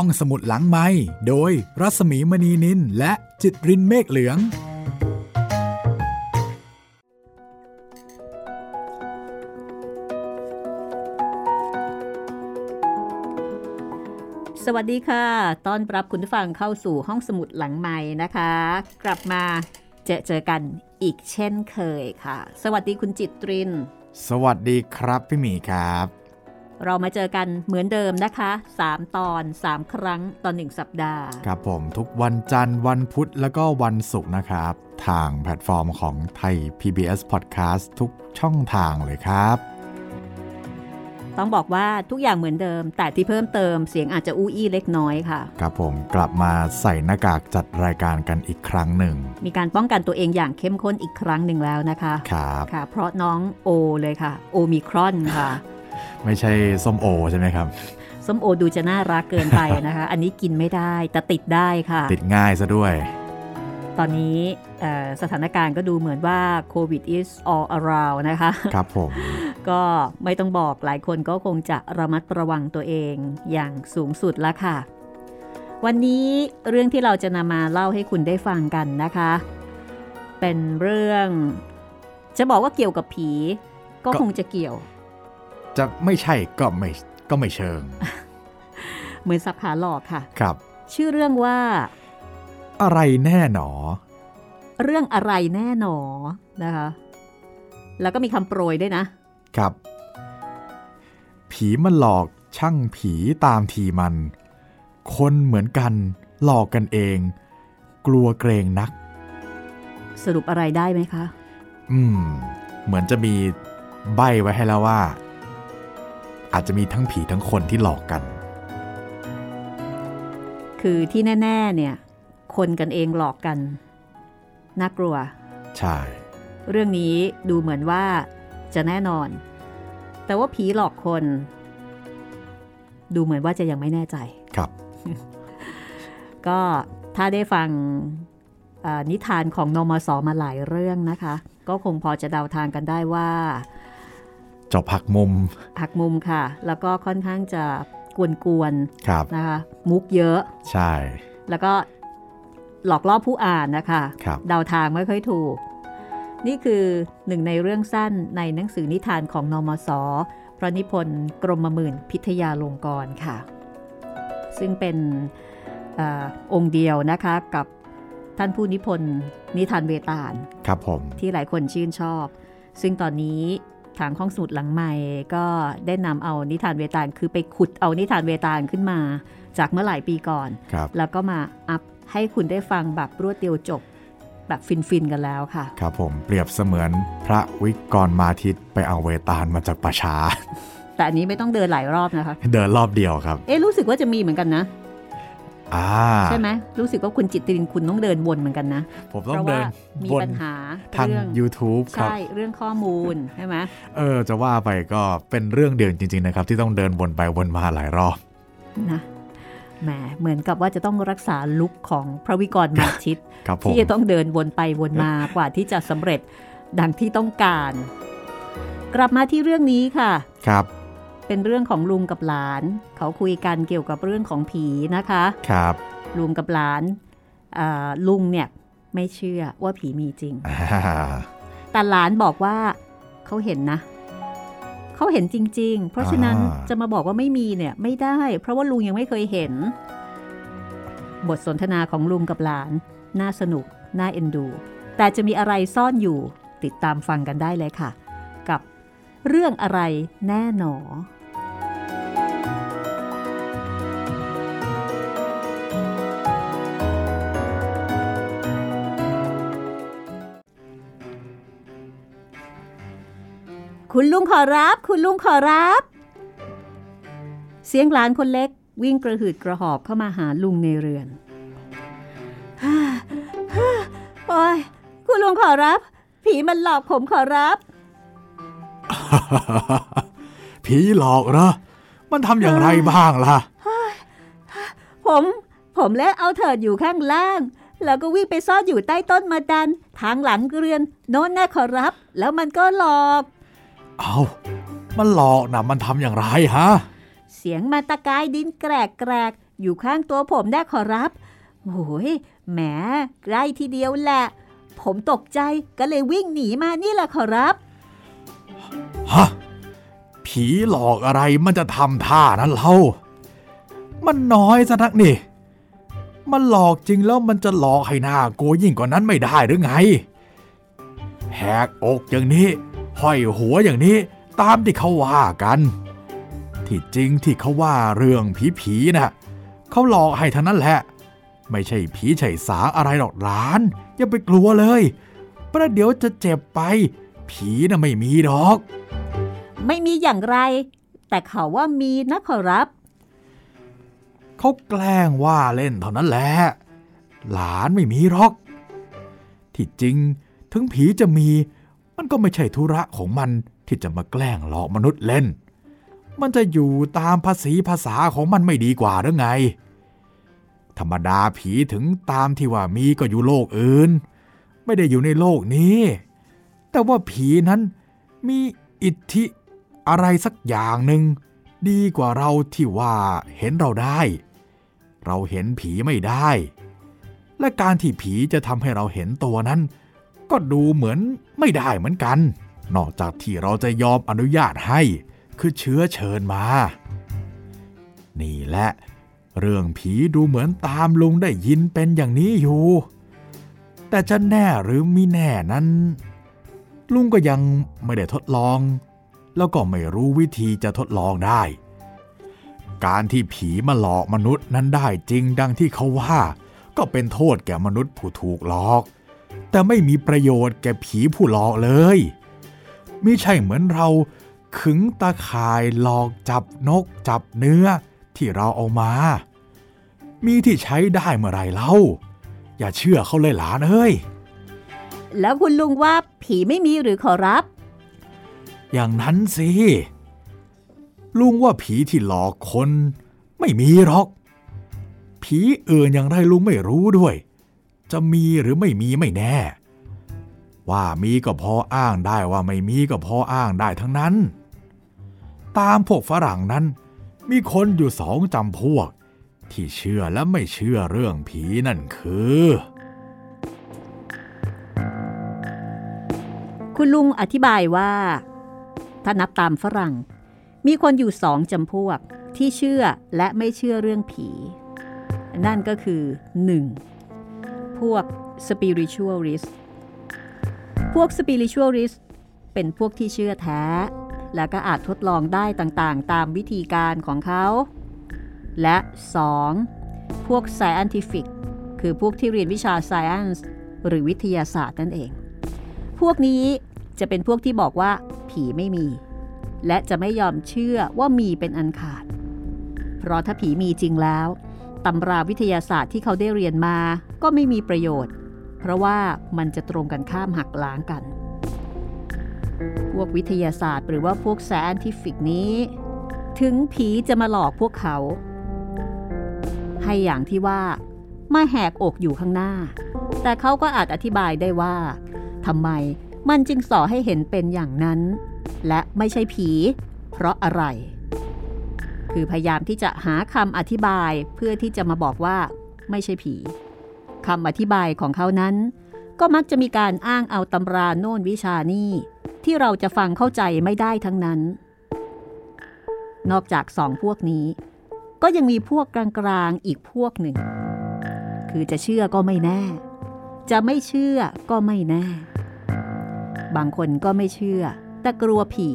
ห้องสมุดหลังไม้โดยรัสมีมณีนินและจิตรินเมฆเหลือง สวัสดีค่ะต้อนรับคุณผู้ฟังเข้าสู่ห้องสมุดหลังใหม่นะคะ กลับมาเจอเจอกันอีกเช่นเคยค่ะ สวัสดีคุณจิตริน สวัสดีครับพี่หมีครับ เรามาเจอกันเหมือนเดิมนะคะ 3 ตอน 3 ครั้งต่อหนึ่งสัปดาห์ ครับผมทุกวันจันทร์วันพุธแล้วก็วันศุกร์นะครับ ทางแพลตฟอร์มของไทย PBS Podcast ทุกช่องทางเลยครับ ต้องบอกว่าทุกอย่างเหมือนเดิม แต่ที่เพิ่มเติมเสียงอาจจะอู้อี้เล็กน้อยค่ะ ครับผมกลับมาใส่หน้ากากจัดรายการกันอีกครั้งหนึ่ง มีการป้องกันตัวเองอย่างเข้มข้นอีกครั้งหนึ่งแล้วนะคะ ครับ ค่ะ เพราะน้องโอเลยค่ะ โอมิครอนค่ะ ไม่ใช่ส้มโอใช่ไหมครับส้มโอดูจะน่ารักเกินไปนะคะ อันนี้กินไม่ได้แต่ติดได้ค่ะ ติดง่ายซะด้วย ตอนนี้เอ่อสถานการณ์ก็ดูเหมือนว่าโควิด is all around นะคะ ครับผม ก็ไม่ต้องบอกหลายคนก็คงจะระมัดระวังตัวเองอย่างสูงสุดแล้วค่ะ วันนี้เรื่องที่เราจะนำมาเล่าให้คุณได้ฟังกันนะคะ เป็นเรื่อง จะบอกว่าเกี่ยวกับผี ก็ก็คงจะเกี่ยว จะไม่ใช่ก็ไม่ก็ไม่เชิง เหมือนสับขาหลอกค่ะ ครับ ชื่อเรื่องว่า อะไรแน่หนอ เรื่องอะไรแน่หนอนะคะ แล้วก็มีคำโปรยด้วยนะ ครับ ผีมันหลอกช่างผีตามทีมัน คนเหมือนกัน หลอกกันเอง กลัวเกรงนัก สรุปอะไรได้ไหมคะ อืม เหมือนจะมีใบไว้ให้แล้วว่า อาจจะมีทั้งผีทั้งคนที่หลอกกัน คือที่แน่ ๆ เนี่ย คนกันเองหลอกกัน น่ากลัว ใช่ เรื่องนี้ดูเหมือนว่าจะแน่นอน แต่ว่าผีหลอกคน ดูเหมือนว่าจะยังไม่แน่ใจ ครับ ก็ถ้าได้ฟังเอ่อนิทานของนมสมาหลายเรื่องนะคะ ก็คงพอจะเดาทางกันได้ว่า จบหักมุมหักมุมค่ะ แล้วก็ค่อนข้างจะกวนครับๆนะคะมุกเยอะ ใช่ แล้วก็หลอกล่อผู้อ่านนะคะครับเดาทางไม่ค่อยถูก นี่คือหนึ่งในเรื่องสั้นในหนังสือนิทานของนมสพระนิพนธ์กรมหมื่นพิทยาลงกรณ์ค่ะ ซึ่งเป็นเออองค์เดียวนะคะกับท่านผู้นิพนธ์นิทานเวตาลครับผมที่หลายคนชื่นชอบ ซึ่งตอนนี้ ทางห้องสมุดหลังใหม่ก็ได้นำเอานิทานเวตาลคือไปขุดเอานิทานเวตาลขึ้นมา จากเมื่อหลายปีก่อนครับแล้วก็มาอัพให้คุณได้ฟังแบบรวดเดียวจบแบบฟินๆกันแล้วค่ะ ครับผมเปรียบเสมือนพระวิกรมาทิตไปเอาเวตาลมาจากป่าช้าแต่อันนี้ไม่ต้องเดินหลายรอบนะคะ เดินรอบเดียวครับ เอ๊ะรู้สึกว่าจะมีเหมือนกันนะอ่า ใช่ไหมรู้สึกว่าคุณจิตตินคุณต้องเดินวนเหมือนกันนะผมเพต้องราะเดิว่านมีบนปัญหาทางเรื่อง YouTube ครับใช่เรื่องข้อมูลใช่ไหมเออจะว่าไปก็เป็นเรื่องเดียวจริง ๆนะครับ ที่ต้องเดินวนไปวนมาหลายรอบนะแหมเหมือนกับว่าจะต้องรักษาลุคของพระวิกรมาทิตครับผมที่จะต้องเดินวนไปวนมากว่าที่จะสำเร็จดังที่ต้องการ กลับมาที่เรื่องนี้ค่ะ ครับ เป็นเรื่องของลุงกับหลาน เขาคุยกันเกี่ยวกับเรื่องของผีนะคะ ครับ ลุงกับหลานอ่าลุงเนี่ยไม่เชื่อว่าผีมีจริงอ่าแต่หลานบอกว่าเขาเห็นนะ เขาเห็นจริง ๆ เพราะฉะนั้นจะมาบอกว่าไม่มีเนี่ยไม่ได้ เพราะว่าลุงยังไม่เคยเห็น บทสนทนาของลุงกับหลาน น่าสนุก น่าเอ็นดู แต่จะมีอะไรซ่อนอยู่ติดตามฟังกันได้เลยค่ะ กับเรื่องอะไรแน่หนอ คุณลุงขอรับ คุณลุงขอรับ เสียงหลานคนเล็กวิ่งกระหืดกระหอบเข้ามาหาลุงในเรือนโอ้ยคุณลุงขอรับ ผีมันหลอกผมขอรับ ผีหลอกเหรอ มันทำอย่างไรบ้างล่ะ ผม ผมและเอาเถิดอยู่ข้างล่าง แล้วก็วิ่งไปซ่อนอยู่ใต้ต้นมะดัน ทางหลังเรือน โน้นนะขอรับ แล้วมันก็หลอก เอามันหลอกนะมันทำอย่างไรฮะ เสียงมันตะกายดินแกรกแกรกอยู่ข้างตัวผมได้ขอรับโอ้ยแหมใกล้ทีเดียวแหละ ผมตกใจก็เลยวิ่งหนีมานี่แหละขอรับ ฮะ ผีหลอกอะไรมันจะทำท่านั้นเล่า มันน้อยซะนักนี่ มันหลอกจริงแล้วมันจะหลอกให้หน้าโกยิ่งกว่านั้นไม่ได้หรือไง แหกอกอย่างนี้ ห้อยหัวอย่างนี้ตามที่เขาว่ากัน ที่จริงที่เขาว่าเรื่องผีๆนะ่ะเขาหลอกให้ทั้งนั้นแหละ ไม่ใช่ผีไฉสาอะไรหรอกหลาน อย่าไปกลัวเลยประเดี๋ยวจะเจ็บไป ผีน่ะไม่มีดอก ไม่มีอย่างไร แต่เขาว่ามีนะขอรับเขาแกล้งว่าเล่นเท่านั้นแหละ หลานไม่มีหรอก ที่จริงถึงผีจะมี มันก็ไม่ใช่ธุระของมันที่จะมาแกล้งหลอกมนุษย์เล่น มันจะอยู่ตามภาษีภาษาของมันไม่ดีกว่าหรือไง ธรรมดาผีถึงตามที่ว่ามีก็อยู่โลกอื่น ไม่ได้อยู่ในโลกนี้ แต่ว่าผีนั้นมีอิทธิอะไรสักอย่างหนึ่งดีกว่าเราที่ว่าเห็นเราได้ เราเห็นผีไม่ได้ และการที่ผีจะทำให้เราเห็นตัวนั้น ก็ดูเหมือนไม่ได้เหมือนกัน นอกจากที่เราจะยอมอนุญาตให้ คือเชื้อเชิญมา นี่แหละ เรื่องผีดูเหมือนตามลุงได้ยินเป็นอย่างนี้อยู่ แต่จะแน่หรือมิแน่นั้น ลุงก็ยังไม่ได้ทดลอง แล้วก็ไม่รู้วิธีจะทดลองได้ การที่ผีมาหลอกมนุษย์นั้นได้จริงดังที่เขาว่า ก็เป็นโทษแก่มนุษย์ผู้ถูกหลอก แต่ไม่มีประโยชน์แก่ผีผู้หลอกเลยไม่ใช่เหมือนเราขึงตาข่ายหลอกจับนกจับเนื้อที่เราเอามา มีที่ใช้ได้เมื่อไรเล่า อย่าเชื่อเขาเลยหลานเอ้ย แล้วคุณลุงว่าผีไม่มีหรือขอรับ อย่างนั้นสิ ลุงว่าผีที่หลอกคน ไม่มีหรอก ผีอื่นอย่างไรลุงไม่รู้ด้วย จะมีหรือไม่มีไม่แน่ ว่ามีก็พออ้างได้ว่าไม่มีก็พออ้างได้ทั้งนั้น ตามพวกฝรั่งนั้น มีคนอยู่สองจำพวก ที่เชื่อและไม่เชื่อเรื่องผีนั่นคือ คุณลุงอธิบายว่า ถ้านับตามฝรั่ง มีคนอยู่สองจำพวกที่เชื่อและไม่เชื่อเรื่องผี นั่นก็คือ 1. พวก spiritualist พวก spiritualist เป็นพวกที่เชื่อแท้ และก็อาจทดลองได้ต่างๆ ตามวิธีการของเขา และ 2. พวก scientific คือพวกที่เรียนวิชา science หรือวิทยาศาสตร์นั่นเอง พวกนี้จะเป็นพวกที่บอกว่าผีไม่มี และจะไม่ยอมเชื่อว่ามีเป็นอันขาด เพราะถ้าผีมีจริงแล้ว ตำราวิทยาศาสตร์ที่เขาได้เรียนมาก็ไม่มีประโยชน์ เพราะว่ามันจะตรงกันข้ามหักล้างกัน พวกวิทยาศาสตร์หรือว่าพวกแซนทิฟิกนี้ ถึงผีจะมาหลอกพวกเขา ให้อย่างที่ว่ามาแหกอกอยู่ข้างหน้า แต่เขาก็อาจอธิบายได้ว่าทำไมมันจึงสอให้เห็นเป็นอย่างนั้น และไม่ใช่ผี เพราะอะไร คือพยายามที่จะหาคำอธิบายเพื่อที่จะมาบอกว่าไม่ใช่ผีคำอธิบายของเขานั้น ก็มักจะมีการอ้างเอาตำราโน่นวิชานี่ที่เราจะฟังเข้าใจไม่ได้ทั้งนั้น นอกจากสองพวกนี้ ก็ยังมีพวกกลางๆอีกพวกหนึ่ง คือจะเชื่อก็ไม่แน่ จะไม่เชื่อก็ไม่แน่ บางคนก็ไม่เชื่อ แต่กลัวผี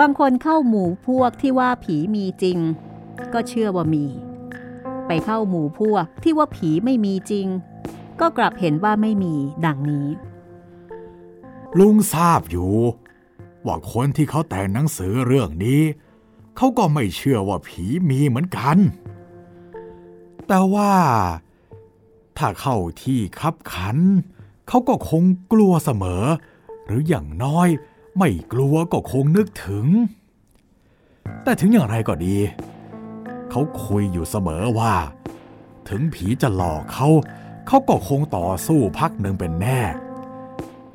บางคนเข้าหมู่พวกที่ว่าผีมีจริง ก็เชื่อว่ามี ไปเข้าหมู่พวกที่ว่าผีไม่มีจริง ก็กลับเห็นว่าไม่มีดังนี้ ลุงทราบอยู่ว่าคนที่เขาแต่งหนังสือเรื่องนี้ เขาก็ไม่เชื่อว่าผีมีเหมือนกัน แต่ว่า ถ้าเข้าที่คับขัน เขาก็คงกลัวเสมอ หรืออย่างน้อย ไม่กลัวก็คงนึกถึง แต่ถึงอย่างไรก็ดี เขาคุยอยู่เสมอว่า ถึงผีจะหลอกเขา เขาก็คงต่อสู้พักหนึ่งเป็นแน่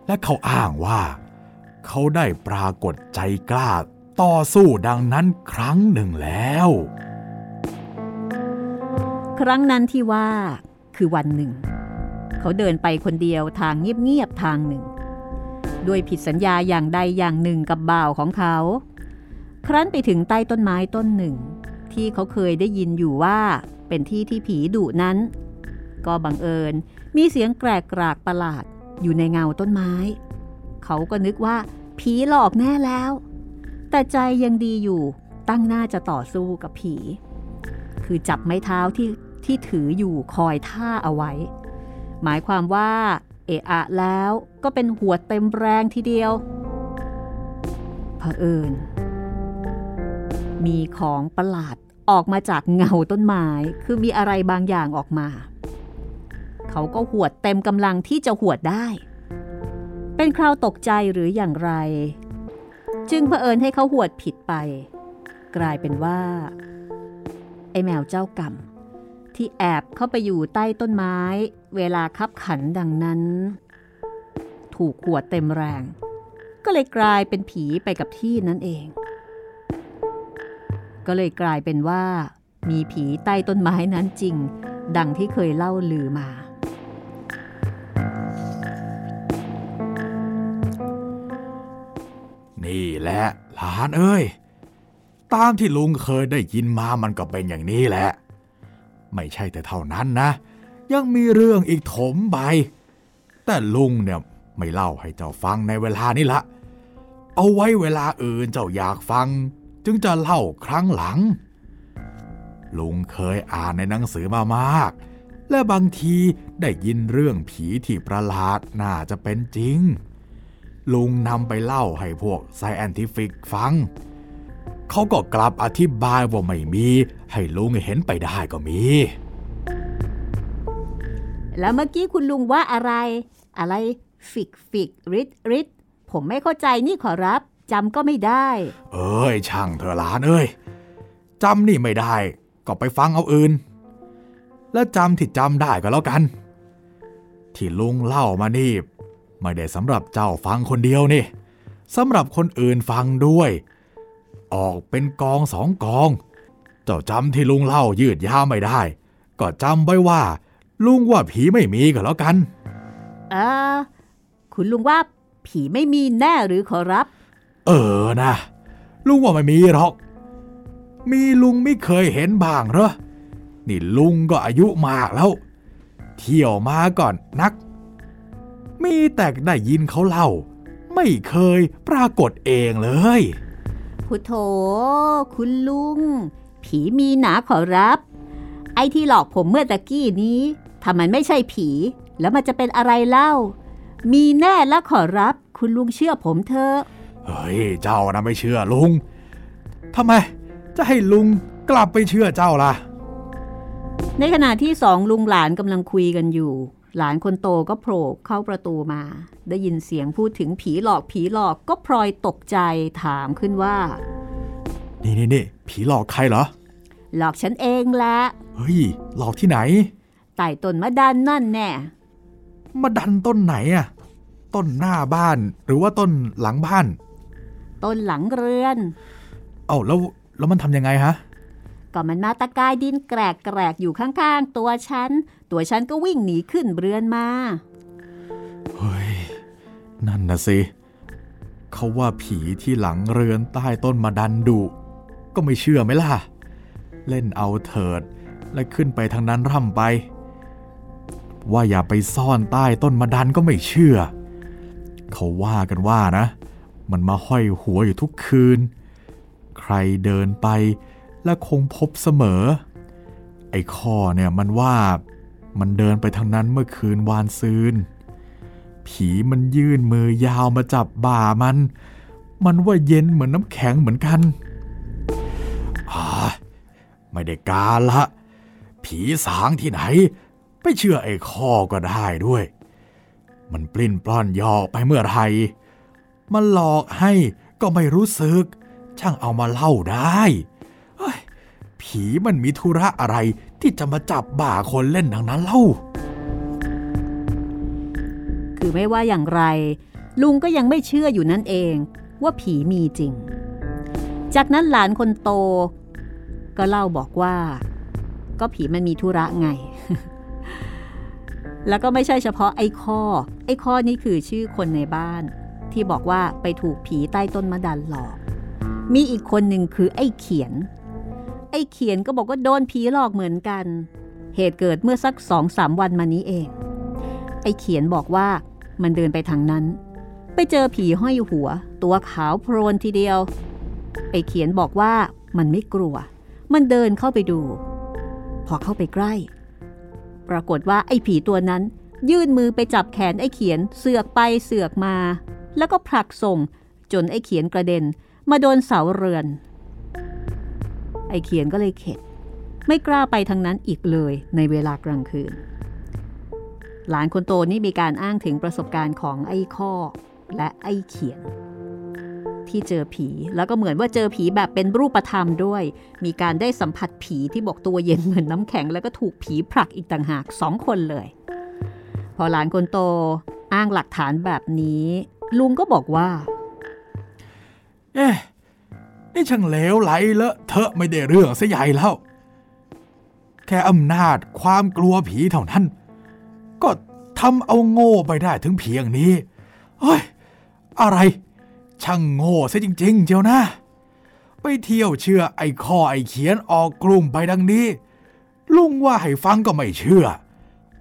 และเขาอ้างว่า เขาได้ปรากฏใจกล้าต่อสู้ดังนั้นครั้งหนึ่งแล้ว ครั้งนั้นที่ว่าคือวันหนึ่ง เขาเดินไปคนเดียวทางเงียบๆทางหนึ่ง ด้วยผิดสัญญาอย่างใดอย่างหนึ่งกับบ่าวของเขา ครั้นไปถึงใต้ต้นไม้ต้นหนึ่ง ที่เขาเคยได้ยินอยู่ว่าเป็นที่ที่ผีดุนั้น ก็บังเอิญมีเสียงแกรกกรากประหลาดอยู่ในเงาต้นไม้ เขาก็นึกว่าผีหลอกแน่แล้ว แต่ใจยังดีอยู่ตั้งหน้าจะต่อสู้กับผี คือจับไม้เท้าที่ที่ถืออยู่คอยท่าเอาไว้ หมายความว่า เอะอะแล้วก็เป็นหัวเต็มแรงทีเดียวเผอิญมีของประหลาดออกมาจากเงาต้นไม้ คือมีอะไรบางอย่างออกมา เขาก็หวดเต็มกำลังที่จะหวดได้ เป็นคราวตกใจหรืออย่างไร จึงเผอิญให้เขาหวดผิดไป กลายเป็นว่า ไอแมวเจ้ากรรม ที่แอบเข้าไปอยู่ใต้ต้นไม้ เวลาคับขันดังนั้น ถูกขวดเต็มแรง ก็เลยกลายเป็นผีไปกับที่นั่นเอง ก็เลยกลายเป็นว่า มีผีใต้ต้นไม้นั้นจริง ดังที่เคยเล่าลือมานี่แหละหลานเอ้ย ตามที่ลุงเคยได้ยินมามันก็เป็นอย่างนี้แหละ ไม่ใช่แต่เท่านั้นนะ ยังมีเรื่องอีกถมใบแต่ลุงเนี่ยไม่เล่าให้เจ้าฟังในเวลานี้ละ เอาไว้เวลาอื่นเจ้าอยากฟัง จึงจะเล่าครั้งหลัง ลุงเคยอ่านในหนังสือมามาก และบางทีได้ยินเรื่องผีที่ประหลาดน่าจะเป็นจริง ลุงนำไปเล่าให้พวกไซแอนติฟิกฟัง เขาก็กลับอธิบายว่าไม่มี ให้ลุงเห็นไปได้ก็มี แล้วเมื่อกี้คุณลุงว่าอะไร อะไรฟิกฟิกริดริดผมไม่เข้าใจนี่ขอรับจำก็ไม่ได้ เอ้ย ช่างเถอะหลานเอ้ยจำนี่ไม่ได้ ก็ไปฟังเอาอื่น และจำที่จำได้ก็แล้วกัน ที่ลุงเล่ามานี่ ไม่ได้สำหรับเจ้าฟังคนเดียวนี่สำหรับคนอื่นฟังด้วย ออกเป็นกองสองกอง เจ้าจำที่ลุงเล่ายืดยาวไม่ได้ ก็จำไว้ว่า ลุงว่าผีไม่มีก็แล้วกัน เออ คุณลุงว่าผีไม่มีแน่หรือขอรับ เออนะ ลุงว่าไม่มีหรอก มีลุงไม่เคยเห็นบ้างเหรอ นี่ลุงก็อายุมากแล้ว เที่ยวมาก่อนนัก มีแต่ได้ยินเขาเล่า ไม่เคยปรากฏเองเลย พุทโธ คุณลุง ผีมีหนาขอรับ ไอ้ที่หลอกผมเมื่อตะกี้นี้ถ้ามันไม่ใช่ผี แล้วมันจะเป็นอะไรเล่า มีแน่แล้วขอรับ คุณลุงเชื่อผมเถอะเฮ้ยเจ้านะไม่เชื่อลุงทำไม จะให้ลุงกลับไปเชื่อเจ้าล่ะ ในขณะที่สองลุงหลานกำลังคุยกันอยู่ หลานคนโตก็โผล่เข้าประตูมา ได้ยินเสียงพูดถึงผีหลอกผีหลอกก็พลอยตกใจถามขึ้นว่า นี่นี่นี่ผีหลอกใครเหรอ หลอกฉันเองแหละเฮ้ย หลอกที่ไหนไต่ต้นมะดันนั่นแน่มาดันต้นไหนอะต้นหน้าบ้านหรือว่าต้นหลังบ้าน ต้นหลังเรือน เอ้าแล้วแล้วมันทำยังไงฮะก็มันมาตะกายดินแกรกแกรกอยู่ข้างๆ ตัวฉัน ตัวฉันก็วิ่งหนีขึ้นเรือนมา เฮ้ย นั่นนะสิ เขาว่าผีที่หลังเรือนใต้ต้นมาดันดุก็ไม่เชื่อไหมล่ะ เล่นเอาเถิดและขึ้นไปทางนั้นร่ำไป ว่าอย่าไปซ่อนใต้ต้นมาดันก็ไม่เชื่อ เขาว่ากันว่านะ มันมาห้อยหัวอยู่ทุกคืน ใครเดินไปและคงพบเสมอ ไอ้ข้อเนี่ยมันว่า มันเดินไปทางนั้นเมื่อคืนวานซืน ผีมันยื่นมือยาวมาจับบ่ามัน มันว่าเย็นเหมือนน้ำแข็งเหมือนกันอ่าไม่ได้การละ ผีสางที่ไหน ไปเชื่อไอ้ข้อก็ได้ด้วย มันปลิ้นปล้อนยอกไปเมื่อไหรมันหลอกให้ก็ไม่รู้สึก ช่างเอามาเล่าได้ ผีมันมีธุระอะไร ที่จะมาจับบ่าคนเล่นดังนั้นเล่า คือไม่ว่าอย่างไร ลุงก็ยังไม่เชื่ออยู่นั่นเองว่าผีมีจริง จากนั้นหลานคนโต ก็เล่าบอกว่า ก็ผีมันมีธุระไง แล้วก็ไม่ใช่เฉพาะไอ้ข้อ ไอ้ข้อนี่คือชื่อคนในบ้าน ที่บอกว่าไปถูกผีใต้ต้นมะดันหลอก มีอีกคนหนึ่งคือไอ้เขียน อ้เขียนก็บอกว่าโดนผีหลอกเหมือนกัน เหตุเกิดเมื่อสักสองสามวันมานี้เอง ไอ้เขียนบอกว่ามันเดินไปทางนั้น ไปเจอผีห้อยหัว ตัวขาวโพลนทีเดียว ไอ้เขียนบอกว่ามันไม่กลัว มันเดินเข้าไปดู พอเข้าไปใกล้ ปรากฏว่าไอ้ผีตัวนั้น ยื่นมือไปจับแขนไอ้เขียนเสือกไปเสือกมา แล้วก็ผลักส่งจนไอ้เขียนกระเด็นมาโดนเสาเรือน ไอ้เขียนก็เลยเข็ด ไม่กล้าไปทางนั้นอีกเลยในเวลากลางคืน หลานคนโตนี่มีการอ้างถึงประสบการณ์ของไอ้ข้อและไอ้เขียน ที่เจอผีแล้วก็เหมือนว่าเจอผีแบบเป็นรูปธรรมด้วย มีการได้สัมผัสผีที่บอกตัวเย็นเหมือนน้ำแข็ง แล้วก็ถูกผีผลักอีกต่างหากสองคนเลย พอหลานคนโตอ้างหลักฐานแบบนี้ ลุงก็บอกว่า เอ๊ะ นี่ช่างเลวไหลเลอะเทอะไม่ได้เรื่องซะใหญ่แล้ว แค่อำนาจความกลัวผีเท่านั้น ก็ทำเอาโง่ไปได้ถึงเพียงนี้ เฮ้ย อะไร ช่างโง่ซะจริง ๆ เจียวนะ ไปเที่ยวเชื่อไอ้ข้อไอ้เขียนออกกลุ่มไปดังนี้ ลุงว่าให้ฟังก็ไม่เชื่อ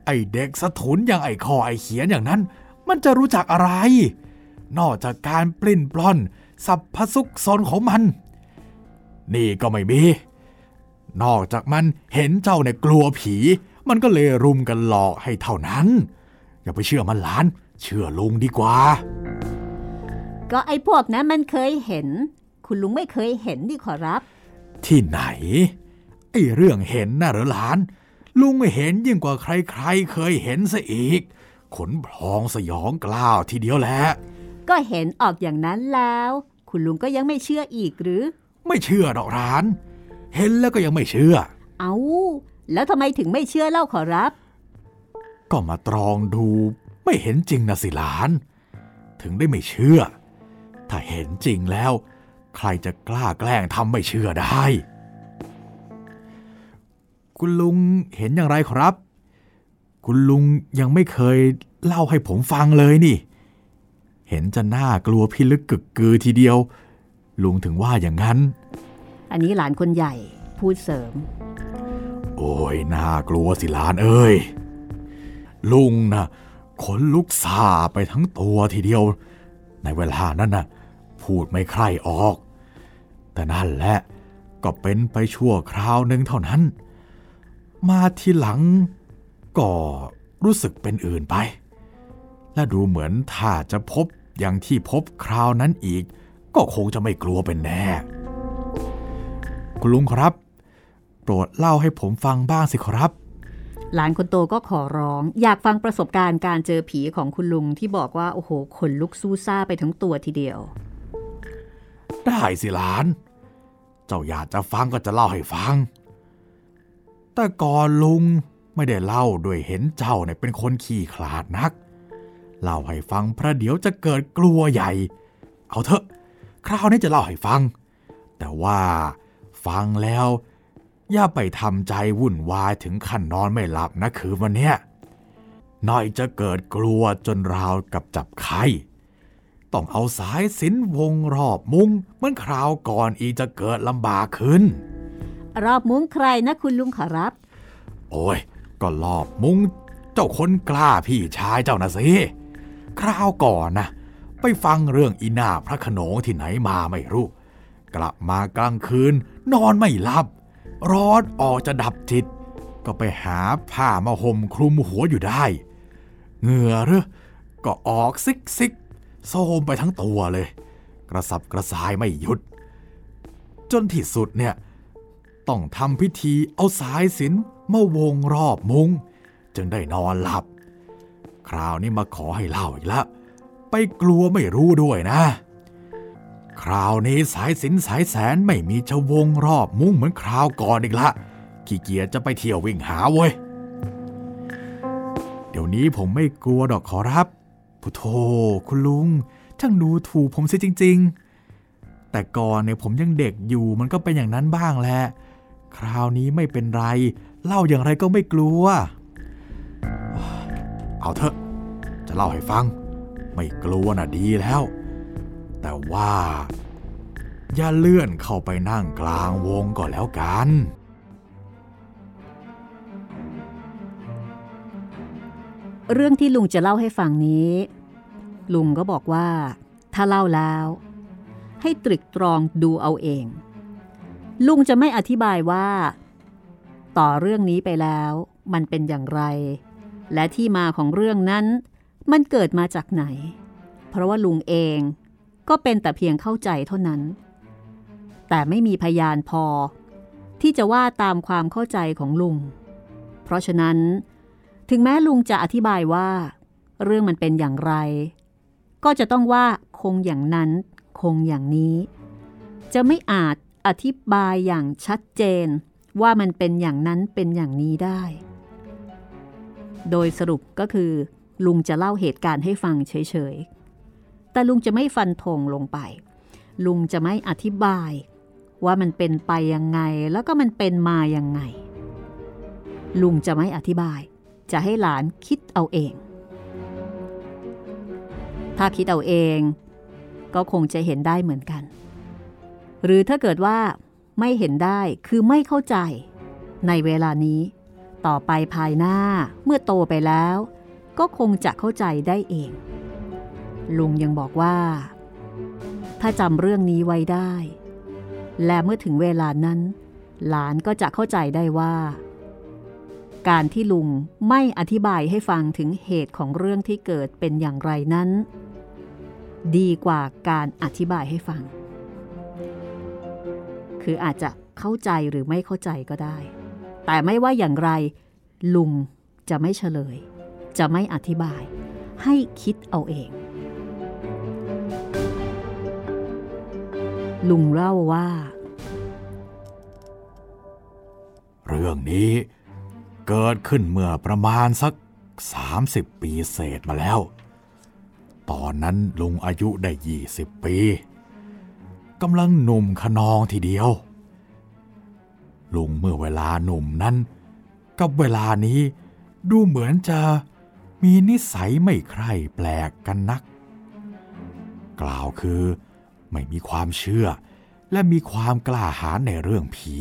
ไอ้เด็กสะทุนอย่างไอ้ข้อไอ้เขียนอย่างนั้น มันจะรู้จักอะไร นอกจากการปลิ้นปล้อนสับพสุกซนของมัน นี่ก็ไม่มี นอกจากมันเห็นเจ้าเนี่ยกลัวผี มันก็เลยรุมกันหลอกให้เท่านั้น อย่าไปเชื่อมันหลาน เชื่อลุงดีกว่า ก็ไอ้พวกนั้นมันเคยเห็น คุณลุงไม่เคยเห็นดิขอรับ ที่ไหน ไอ้เรื่องเห็นน่ะเหรอหลาน ลุงไม่เห็นยิ่งกว่าใครๆเคยเห็นซะอีก ขนพองสยองกล้าวทีเดียวแหละก็เห็นออกอย่างนั้นแล้ว คุณลุงก็ยังไม่เชื่ออีกหรือ ไม่เชื่อดอกหลาน เห็นแล้วก็ยังไม่เชื่อ เอาแล้วทำไมถึงไม่เชื่อเล่าขอรับ ก็มาตรองดูไม่เห็นจริงนะสิหลาน ถึงได้ไม่เชื่อ ถ้าเห็นจริงแล้ว ใครจะกล้าแกล้งทำไม่เชื่อได้ คุณลุงเห็นอย่างไรครับ คุณลุงยังไม่เคยเล่าให้ผมฟังเลยนี่ เห็นจะน่ากลัวพิลึกกึกกือทีเดียว ลุงถึงว่าอย่างนั้น อันนี้หลานคนใหญ่พูดเสริม โอ้ยน่ากลัวสิหลานเอ้ย ลุงนะขนลุกซาไปทั้งตัวทีเดียว ในเวลานั้นนะพูดไม่ใคร่ออก แต่นั่นแหละก็เป็นไปชั่วคราวหนึ่งเท่านั้น มาทีหลังก็รู้สึกเป็นอื่นไป และดูเหมือนถ้าจะพบอย่างที่พบคราวนั้นอีก ก็คงจะไม่กลัวเป็นแน่ คุณลุงครับ โปรดเล่าให้ผมฟังบ้างสิครับ หลานคนโตก็ขอร้อง อยากฟังประสบการณ์การเจอผีของคุณลุงที่บอกว่า โอ้โหขนลุกสู้ซ่าไปทั้งตัวทีเดียว ได้สิหลาน เจ้าอยากจะฟังก็จะเล่าให้ฟัง แต่ก่อนลุงไม่ได้เล่าด้วยเห็นเจ้าเนี่ยเป็นคนขี้ขลาดนัก เล่าให้ฟังพระเดี๋ยวจะเกิดกลัวใหญ่ เอาเถอะ คราวนี้จะเล่าให้ฟัง แต่ว่าฟังแล้ว อย่าไปทำใจวุ่นวายถึงขั้นนอนไม่หลับนะคืนวันเนี้ยหน่อยจะเกิดกลัวจนราวกับจับไข้ต้องเอาสายสินวงรอบมุงเหมือนคราวก่อนอีกจะเกิดลำบากขึ้น รอบมุ้งใครนะคุณลุงขอรับ โอ้ย ก็รอบมุ้งเจ้าคนกล้าพี่ชายเจ้านะสิ คราวก่อนนะ ไปฟังเรื่องอีนาคพระโขนงที่ไหนมาไม่รู้ กลับมากลางคืนนอนไม่หลับ ร้อนออกจะดับจิต ก็ไปหาผ้ามาห่มคลุมหัวอยู่ได้ เหงื่อเหงอก็ออกซิกซิกโซมไปทั้งตัวเลย กระสับกระส่ายไม่หยุด จนที่สุดเนี่ย ต้องทำพิธีเอาสายสินมาวงรอบมุง จึงได้นอนหลับ คราวนี้มาขอให้เล่าอีกและ ไปกลัวไม่รู้ด้วยนะ คราวนี้สายสินสายแสนไม่มีจะวงรอบมุ้งเหมือนคราวก่อนอีกละขี้เกียจจะไปเที่ยววิ่งหาเว้ย เดี๋ยวนี้ผมไม่กลัวดอกขอรับพุโทโธคุณลุงช่างดูถูกผมเสียจริง ๆ แต่ก่อนเนี่ยผมยังเด็กอยู่มันก็เป็นอย่างนั้นบ้างแหละ คราวนี้ไม่เป็นไร เล่าอย่างไรก็ไม่กลัว เอาเถอะ จะเล่าให้ฟัง ไม่กลัวน่ะดีแล้ว แต่ว่า อย่าเลื่อนเข้าไปนั่งกลางวงก็แล้วกัน เรื่องที่ลุงจะเล่าให้ฟังนี้ ลุงก็บอกว่า ถ้าเล่าแล้ว ให้ตรึกตรองดูเอาเอง ลุงจะไม่อธิบายว่า ต่อเรื่องนี้ไปแล้ว มันเป็นอย่างไร และที่มาของเรื่องนั้น มันเกิดมาจากไหน เพราะว่าลุงเองก็เป็นแต่เพียงเข้าใจเท่านั้น แต่ไม่มีพยานพอ ที่จะว่าตามความเข้าใจของลุง เพราะฉะนั้น ถึงแม้ลุงจะอธิบายว่า เรื่องมันเป็นอย่างไร ก็จะต้องว่าคงอย่างนั้น คงอย่างนี้ จะไม่อาจอธิบายอย่างชัดเจนว่ามันเป็นอย่างนั้นเป็นอย่างนี้ได้ โดยสรุปก็คือ ลุงจะเล่าเหตุการณ์ให้ฟังเฉยๆ แต่ลุงจะไม่ฟันธงลงไป ลุงจะไม่อธิบาย ว่ามันเป็นไปยังไงแล้วก็มันเป็นมายังไง ลุงจะไม่อธิบาย จะให้หลานคิดเอาเอง ถ้าคิดเอาเอง ก็คงจะเห็นได้เหมือนกัน หรือถ้าเกิดว่าไม่เห็นได้คือไม่เข้าใจ ในเวลานี้ ต่อไปภายหน้าเมื่อโตไปแล้ว ก็คงจะเข้าใจได้เอง ลุงยังบอกว่า ถ้าจำเรื่องนี้ไว้ได้ และเมื่อถึงเวลานั้น หลานก็จะเข้าใจได้ว่า การที่ลุงไม่อธิบายให้ฟังถึงเหตุของเรื่องที่เกิดเป็นอย่างไรนั้น ดีกว่าการอธิบายให้ฟัง คืออาจจะเข้าใจหรือไม่เข้าใจก็ได้ แต่ไม่ว่าอย่างไร ลุงจะไม่เฉลย จะไม่อธิบาย ให้คิดเอาเอง ลุงเล่าว่า เรื่องนี้เกิดขึ้นเมื่อประมาณสัก 30 ปีเศษมาแล้ว ตอนนั้นลุงอายุได้ 20 ปีกำลังหนุ่มขนองทีเดียว ลุงเมื่อเวลาหนุ่มนั้น กับเวลานี้ดูเหมือนจะ มีนิสัยไม่ใคร่แปลกกันนัก กล่าวคือไม่มีความเชื่อ และมีความกล้าหาญในเรื่องผี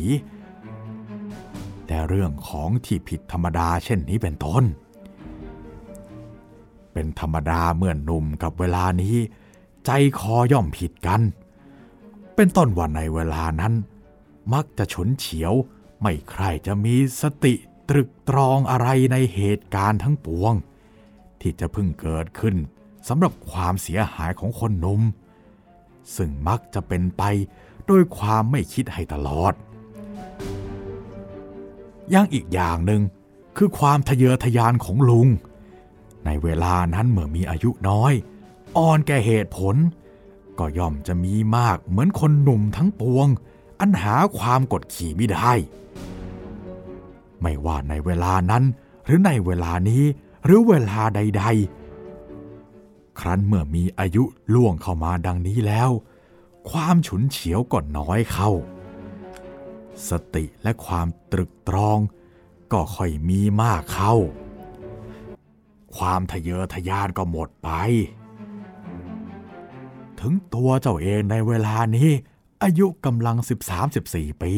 แต่เรื่องของที่ผิดธรรมดาเช่นนี้เป็นต้น เป็นธรรมดาเมื่อนหนุ่มกับเวลานี้ ใจคอย่อมผิดกัน เป็นต้นว่าในเวลานั้น มักจะฉุนเฉียวไม่ใครจะมีสติตรึกตรองอะไรในเหตุการณ์ทั้งปวง ที่จะเพิ่งเกิดขึ้นสำหรับความเสียหายของคนหนุ่ม ซึ่งมักจะเป็นไปโดยความไม่คิดให้ตลอดยังอีกอย่างหนึ่งคือความทะเยอทะยานของลุง ในเวลานั้นเมื่อมีอายุน้อย อ่อนแก่เหตุผล ก็ย่อมจะมีมากเหมือนคนหนุ่มทั้งปวง อันหาความกดขี่ไม่ได้ ไม่ว่าในเวลานั้นหรือในเวลานี้ หรือเวลาใด ๆ ครั้นเมื่อมีอายุล่วงเข้ามาดังนี้แล้ว ความฉุนเฉียวก็น้อยเข้า สติและความตรึกตรอง ก็ค่อยมีมากเข้า ความทะเยอทะยานก็หมดไป ถึงตัวเจ้าเองในเวลานี้อายุกำลัง 13-14 ปี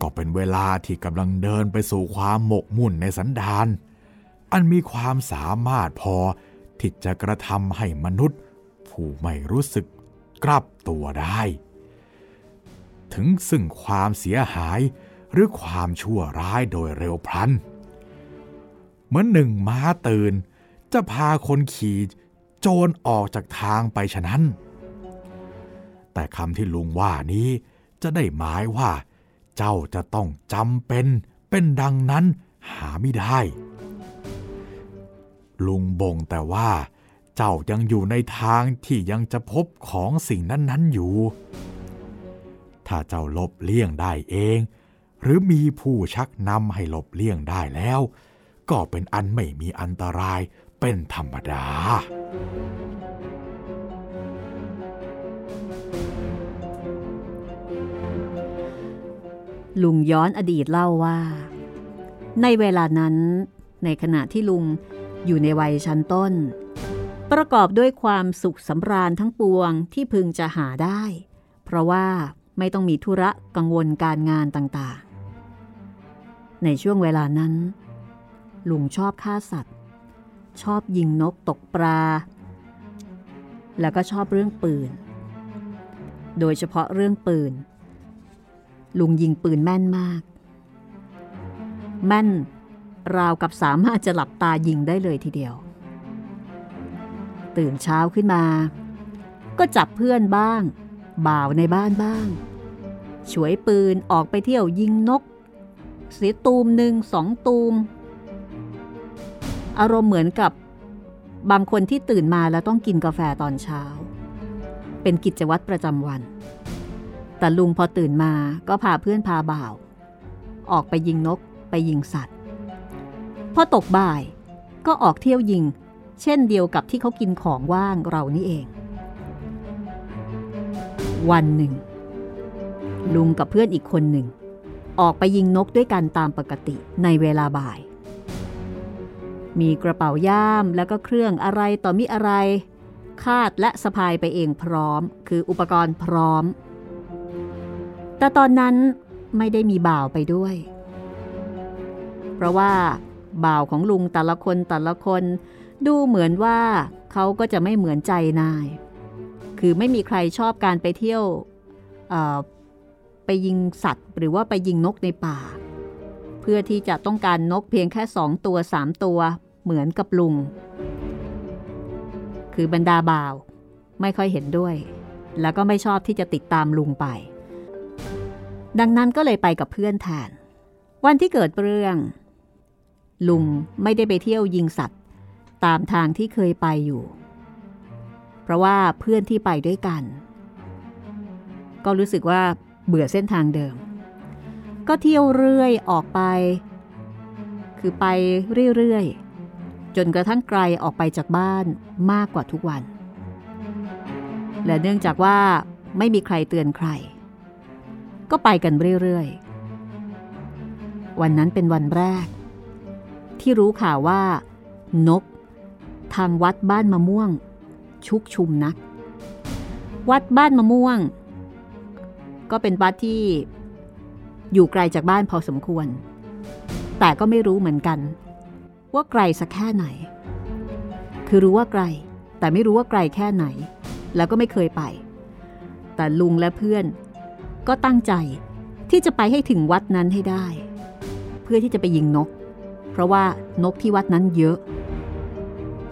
ก็เป็นเวลาที่กำลังเดินไปสู่ความหมกมุ่นในสันดาน อันมีความสามารถพอที่จะกระทำให้มนุษย์ ผู้ไม่รู้สึกกลับตัวได้ ถึงซึ่งความเสียหายหรือความชั่วร้ายโดยเร็วพลัน เหมือนหนึ่งม้าตื่น จะพาคนขี่โจรออกจากทางไปฉะนั้น แต่คำที่ลุงว่านี้จะได้หมายว่า เจ้าจะต้องจำเป็นเป็นดังนั้นหาไม่ได้ ลุงบ่งแต่ว่าเจ้ายังอยู่ในทางที่ยังจะพบของสิ่งนั้นๆอยู่ ถ้าเจ้าหลบเลี่ยงได้เอง หรือมีผู้ชักนำให้หลบเลี่ยงได้แล้ว ก็เป็นอันไม่มีอันตรายเป็นธรรมดาลุงย้อนอดีตเล่าว่า ในเวลานั้น ในขณะที่ลุง อยู่ในวัยชั้นต้น ประกอบด้วยความสุขสำราญทั้งปวงที่พึงจะหาได้ เพราะว่าไม่ต้องมีธุระกังวลการงานต่างๆ ในช่วงเวลานั้น ลุงชอบฆ่าสัตว์ ชอบยิงนกตกปลา แล้วก็ชอบเรื่องปืน โดยเฉพาะเรื่องปืน ลุงยิงปืนแม่นมาก แม่น ราวกับสามารถจะหลับตายิงได้เลยทีเดียว ตื่นเช้าขึ้นมา ก็จับเพื่อนบ้าง บ่าวในบ้านบ้างฉวยปืนออกไปเที่ยวยิงนก เสียตูมหนึ่งสองตูม อารมณ์เหมือนกับบางคนที่ตื่นมาแล้วต้องกินกาแฟตอนเช้า เป็นกิจวัตรประจำวัน แต่ลุงพอตื่นมาก็พาเพื่อนพาบ่าว ออกไปยิงนกไปยิงสัตว์ อตกบ่ายก็ออกเที่ยวยิง เช่นเดียวกับที่เขากินของว่างเรานี่เอง วันหนึ่ง ลุงกับเพื่อนอีกคนหนึ่ง ออกไปยิงนกด้วยกันตามปกติในเวลาบ่าย มีกระเป๋าย่ามแล้วก็เครื่องอะไรต่อมิอะไร คาดและสะพายไปเองพร้อม คืออุปกรณ์พร้อม แต่ตอนนั้นไม่ได้มีบ่าวไปด้วย เพราะว่า บ่าวของลุงแต่ละคนแต่ละคน ดูเหมือนว่าเขาก็จะไม่เหมือนใจนาย คือไม่มีใครชอบการไปเที่ยวไปยิงสัตว์ หรือว่าไปยิงนกในป่า เพื่อที่จะต้องการนกเพียงแค่สองตัวสามตัวเหมือนกับลุง คือบรรดาบ่าวไม่ค่อยเห็นด้วย แล้วก็ไม่ชอบที่จะติดตามลุงไป ดังนั้นก็เลยไปกับเพื่อนแทนวันที่เกิดเรื่อง ลุงไม่ได้ไปเที่ยวยิงสัตว์ ตามทางที่เคยไปอยู่ เพราะว่าเพื่อนที่ไปด้วยกัน ก็รู้สึกว่าเบื่อเส้นทางเดิม ก็เที่ยวเรื่อยออกไป คือไปเรื่อยๆ จนกระทั่งไกลออกไปจากบ้านมากกว่าทุกวัน และเนื่องจากว่าไม่มีใครเตือนใคร ก็ไปกันเรื่อยๆ วันนั้นเป็นวันแรก ที่รู้ข่าวว่า นก ทางวัดบ้านมะม่วง ชุกชุมนัก วัดบ้านมะม่วง ก็เป็นวัดที่อยู่ไกลจากบ้านพอสมควร แต่ก็ไม่รู้เหมือนกัน ว่าไกลสักแค่ไหน คือรู้ว่าไกล แต่ไม่รู้ว่าไกลแค่ไหน แล้วก็ไม่เคยไป แต่ลุงและเพื่อน ก็ตั้งใจที่จะไปให้ถึงวัดนั้นให้ได้ เพื่อที่จะไปยิงนก ราะว่านกที่วัดนั้นเยอะ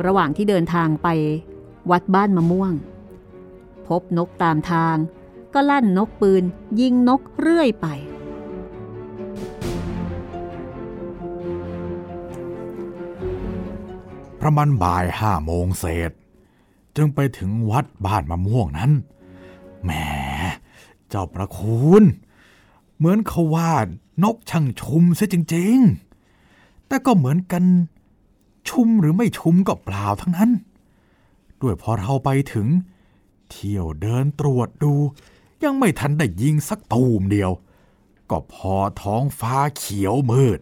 ระหว่างที่เดินทางไปวัดบ้านมะม่วง พบนกตามทาง ก็ลั่นนกปืนยิงนกเรื่อยไป ประมาณบ่ายห้าโมงเศษ จึงไปถึงวัดบ้านมะม่วงนั้นแหมเจ้าประคุณ เหมือนเขาวานกช่างชุมเสียจริง ๆ แต่ก็เหมือนกัน ชุมหรือไม่ชุมก็เปล่าทั้งนั้น ด้วยพอเราไปถึง เที่ยวเดินตรวจดู ยังไม่ทันได้ยิงสักตูมเดียว ก็พอท้องฟ้าเขียวมืด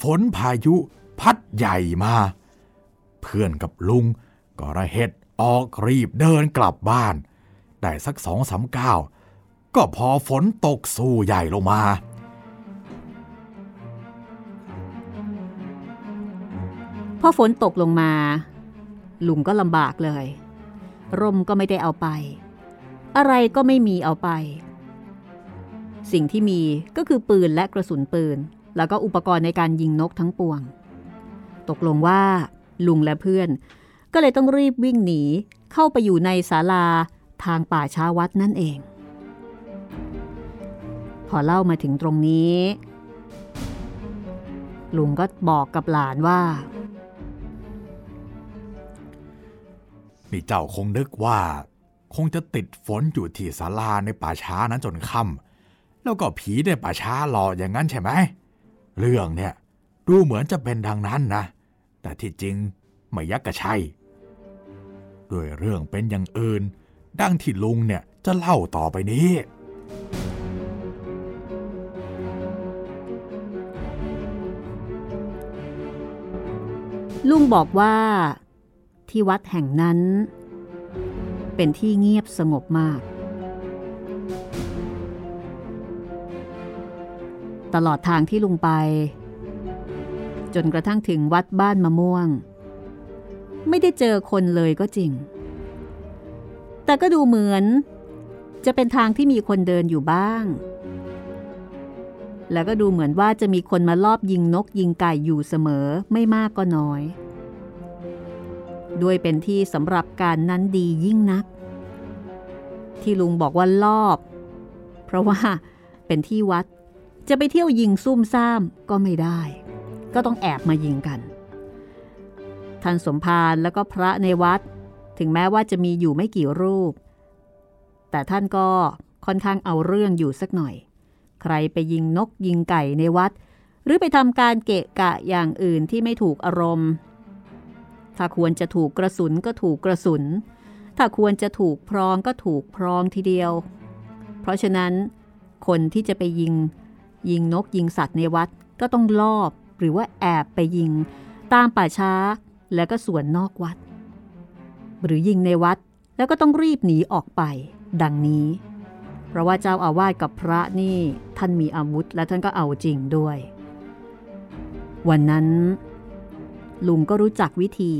ฝนพายุพัดใหญ่มา เพื่อนกับลุงก็ระเห็ดออกรีบเดินกลับบ้าน ได้สักสองสามก้าวก็พอฝนตกสู้ใหญ่ลงมา พอฝนตกลงมา ลุงก็ลำบากเลย ร่มก็ไม่ได้เอาไป อะไรก็ไม่มีเอาไป สิ่งที่มีก็คือปืนและกระสุนปืน แล้วก็อุปกรณ์ในการยิงนกทั้งปวง ตกลงว่า ลุงและเพื่อน ก็เลยต้องรีบวิ่งหนีเข้าไปอยู่ในศาลาทางป่าช้าวัดนั่นเอง พอเล่ามาถึงตรงนี้ ลุงก็บอกกับหลานว่า นี่เจ้าคงนึกว่า คงจะติดฝนอยู่ที่ศาลาในป่าช้านั้นจนค่ำแล้วก็ผีในป่าช้าหลอกอย่างนั้นใช่ไหม เรื่องเนี่ยดูเหมือนจะเป็นดังนั้นนะ แต่ที่จริงไม่ยักกระชัยด้วยเรื่องเป็นอย่างอื่น ดังที่ลุงเนี่ยจะเล่าต่อไปนี้ ลุงบอกว่า ที่วัดแห่งนั้น เป็นที่เงียบสงบมาก ตลอดทางที่ลุงไป จนกระทั่งถึงวัดบ้านมะม่วง ไม่ได้เจอคนเลยก็จริง แต่ก็ดูเหมือน จะเป็นทางที่มีคนเดินอยู่บ้าง แล้วก็ดูเหมือนว่าจะมีคนมาลอบยิงนกยิงไก่อยู่เสมอไม่มากก็น้อย ด้วยเป็นที่สำหรับการนั้นดียิ่งนัก ที่ลุงบอกว่าลอบ เพราะว่าเป็นที่วัด จะไปเที่ยวยิงซุ่มซ่ามก็ไม่ได้ ก็ต้องแอบมายิงกัน ท่านสมภารแล้วก็พระในวัด ถึงแม้ว่าจะมีอยู่ไม่กี่รูป แต่ท่านก็ค่อนข้างเอาเรื่องอยู่สักหน่อย ใครไปยิงนกยิงไก่ในวัด หรือไปทำการเกะกะอย่างอื่นที่ไม่ถูกอารมณ์ ถ้าควรจะถูกกระสุนก็ถูกกระสุน ถ้าควรจะถูกพรองก็ถูกพรองทีเดียว เพราะฉะนั้น คนที่จะไปยิง ยิงนกยิงสัตว์ในวัดก็ต้องลอบหรือว่าแอบไปยิง ตามป่าช้าแล้วก็สวนนอกวัด หรือยิงในวัดแล้วก็ต้องรีบหนีออกไป ดังนี้ เพราะว่าเจ้าอาวาสกับพระนี่ท่านมีอาวุธและท่านก็เอาจริงด้วย วันนั้น ลุงก็รู้จักวิธี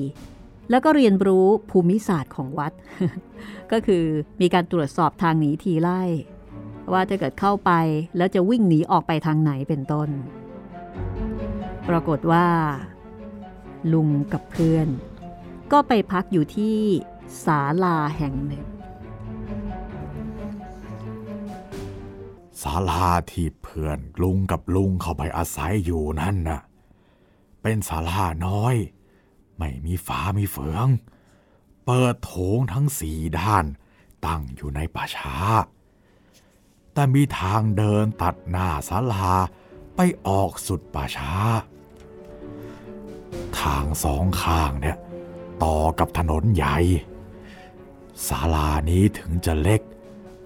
แล้วก็เรียนรู้ภูมิศาสตร์ของวัด ก็คือมีการตรวจสอบทางหนีทีไล่ ว่าถ้าเกิดเข้าไปแล้วจะวิ่งหนีออกไปทางไหนเป็นต้น ปรากฏว่า ลุงกับเพื่อน ก็ไปพักอยู่ที่ศาลาแห่งหนึ่งศาลาที่เพื่อนลุงกับลุงเข้าไปอาศัยอยู่นั่นน่ะ เป็นศาลาน้อย ไม่มีฝามีเฟือง เปิดโถงทั้งสี่ด้าน ตั้งอยู่ในป่าช้า แต่มีทางเดินตัดหน้าศาลาไปออกสุดป่าช้า ทางสองข้างเนี่ยต่อกับถนนใหญ่ศาลานี้ถึงจะเล็ก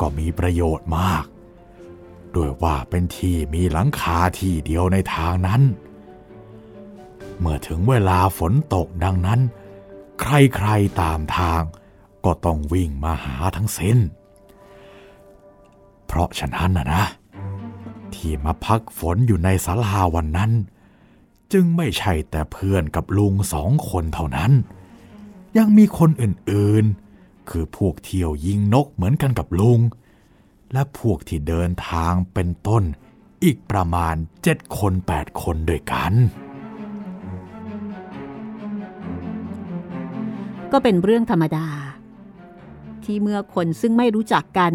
ก็มีประโยชน์มาก ด้วยว่าเป็นที่มีหลังคาที่เดียวในทางนั้น เมื่อถึงเวลาฝนตกดังนั้น ใครๆตามทางก็ต้องวิ่งมาหาทั้งสิ้น เพราะฉะนั้นนะนะ ที่มาพักฝนอยู่ในศาลาวันนั้น จึงไม่ใช่แต่เพื่อนกับลุงสองคนเท่านั้น ยังมีคนอื่นๆ คือพวกเที่ยวยิงนกเหมือนกันกับลุง และพวกที่เดินทางเป็นต้นอีกประมาณเจ็ดคนแปดคนด้วยกัน ก็เป็นเรื่องธรรมดา ที่เมื่อคนซึ่งไม่รู้จักกัน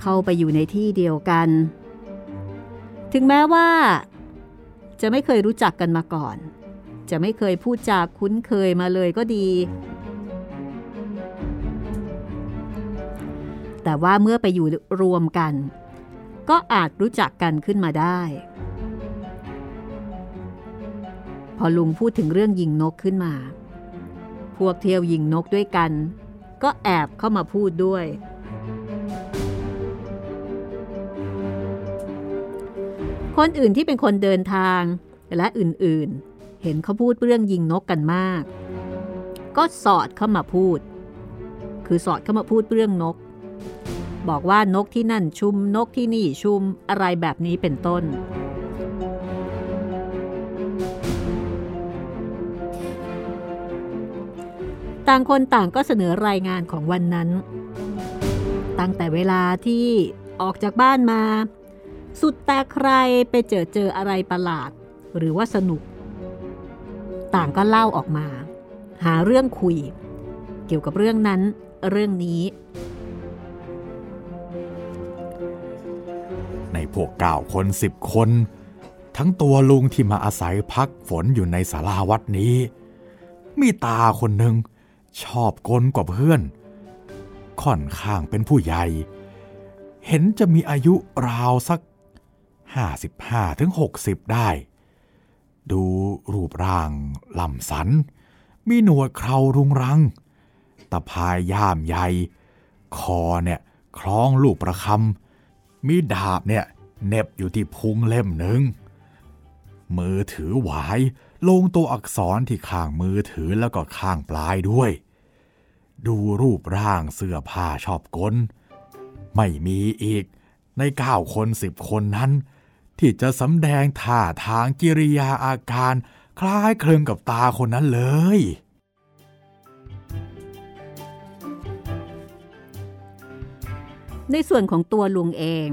เข้าไปอยู่ในที่เดียวกัน ถึงแม้ว่า จะไม่เคยรู้จักกันมาก่อน จะไม่เคยพูดจาคุ้นเคยมาเลยก็ดี แต่ว่าเมื่อไปอยู่รวมกัน ก็อาจรู้จักกันขึ้นมาได้พอลุงพูดถึงเรื่องยิงนกขึ้นมา พวกเที่ยวยิงนกด้วยกัน ก็แอบเข้ามาพูดด้วย คนอื่นที่เป็นคนเดินทางและอื่นๆ เห็นเขาพูดเรื่องยิงนกกันมาก ก็สอดเข้ามาพูด คือสอดเข้ามาพูดเรื่องนก บอกว่านกที่นั่นชุมนกที่นี่ชุมอะไรแบบนี้เป็นต้น ต่างคนต่างก็เสนอรายงานของวันนั้น ตั้งแต่เวลาที่ออกจากบ้านมา สุดแต่ใครไปเจอเจออะไรประหลาด หรือว่าสนุก ต่างก็เล่าออกมา หาเรื่องคุย เกี่ยวกับเรื่องนั้นเรื่องนี้ ในพวกเก้าคนสิบคน ทั้งตัวลุงที่มาอาศัยพักฝนอยู่ในศาลาวัดนี้ มีตาคนหนึ่ง ชอบกลกว่าเพื่อน ค่อนข้างเป็นผู้ใหญ่ เห็นจะมีอายุราวสัก 55ถึง60 ได้ ดูรูปร่างลำสัน มีหนวดเครารุงรัง ตะพายย่ามใหญ่ คอเนี่ยคล้องลูกประคำ มีดาบเนี่ยเน็บอยู่ที่พุงเล่มหนึ่ง มือถือหวายลงตัวอักษรที่ข้างมือถือแล้วก็ข้างปลายด้วย ดูรูปร่างเสื้อผ้าชอบกล ไม่มีอีกในเก้าคนสิบคนนั้น ที่จะสำแดงท่าทางกิริยาอาการ คล้ายคลึงกับตาคนนั้นเลย ในส่วนของตัวลุงเอง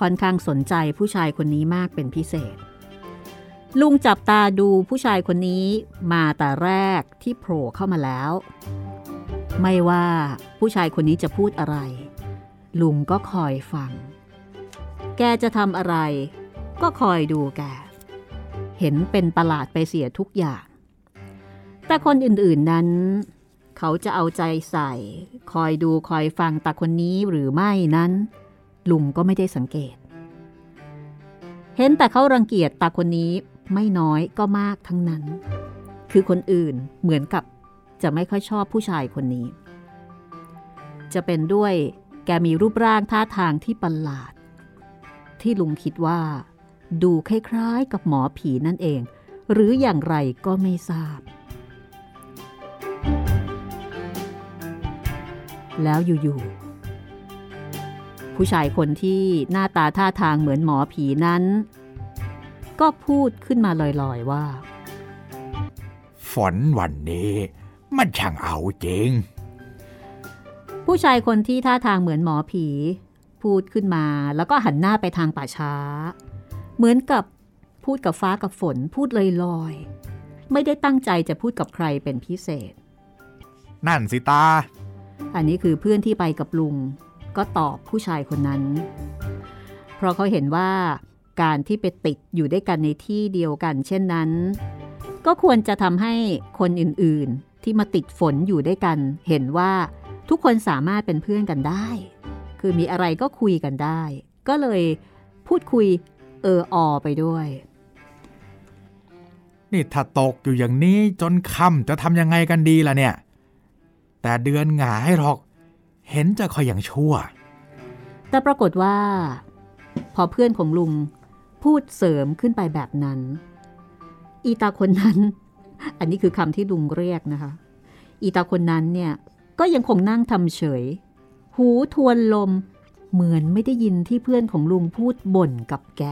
ค่อนข้างสนใจผู้ชายคนนี้มากเป็นพิเศษ ลุงจับตาดูผู้ชายคนนี้มาแต่แรกที่โผล่เข้ามาแล้ว ไม่ว่าผู้ชายคนนี้จะพูดอะไร ลุงก็คอยฟัง แกจะทำอะไร ก็คอยดูแก เห็นเป็นประหลาดไปเสียทุกอย่าง แต่คนอื่นๆนั้น เขาจะเอาใจใส่ คอยดูคอยฟังตาคนนี้หรือไม่นั้น ลุงก็ไม่ได้สังเกต เห็นแต่เขารังเกียจตาคนนี้ไม่น้อยก็มากทั้งนั้น คือคนอื่นเหมือนกับ จะไม่ค่อยชอบผู้ชายคนนี้ จะเป็นด้วยแกมีรูปร่างท่าทางที่ประหลาด ที่ลุงคิดว่า ดูคล้ายๆกับหมอผีนั่นเอง หรืออย่างไรก็ไม่ทราบ แล้วอยู่ๆผู้ชายคนที่หน้าตาท่าทางเหมือนหมอผีนั้น ก็พูดขึ้นมาลอยๆว่า ฝนวันนี้ มันช่างเอาจริง ผู้ชายคนที่ท่าทางเหมือนหมอผี พูดขึ้นมาแล้วก็หันหน้าไปทางป่าช้า เหมือนกับพูดกับฟ้ากับฝนพูดลอยๆ ไม่ได้ตั้งใจจะพูดกับใครเป็นพิเศษ นั่นสิตา อันนี้คือเพื่อนที่ไปกับลุง ก็ตอบผู้ชายคนนั้น เพราะเขาเห็นว่าการที่ไปติดอยู่ด้วยกันในที่เดียวกัน เช่นนั้น ก็ควรจะทำให้คนอื่นๆ ที่มาติดฝนอยู่ด้วยกัน เห็นว่าทุกคนสามารถเป็นเพื่อนกันได้ คือมีอะไรก็คุยกันได้ ก็เลยพูดคุยเอออไปด้วย นี่ถ้าตกอยู่อย่างนี้จนค่ำจะทำยังไงกันดีล่ะเนี่ย แต่เดือนหงายหรอก เห็นจะคอยอย่างชั่ว แต่ปรากฏว่า พอเพื่อนของลุงพูดเสริมขึ้นไปแบบนั้น อีตาคนนั้น อันนี้คือคำที่ลุงเรียกนะคะ อีตาคนนั้นเนี่ยก็ยังคงนั่งทำเฉย หูทวนลมเหมือนไม่ได้ยินที่เพื่อนของลุงพูดบ่นกับแก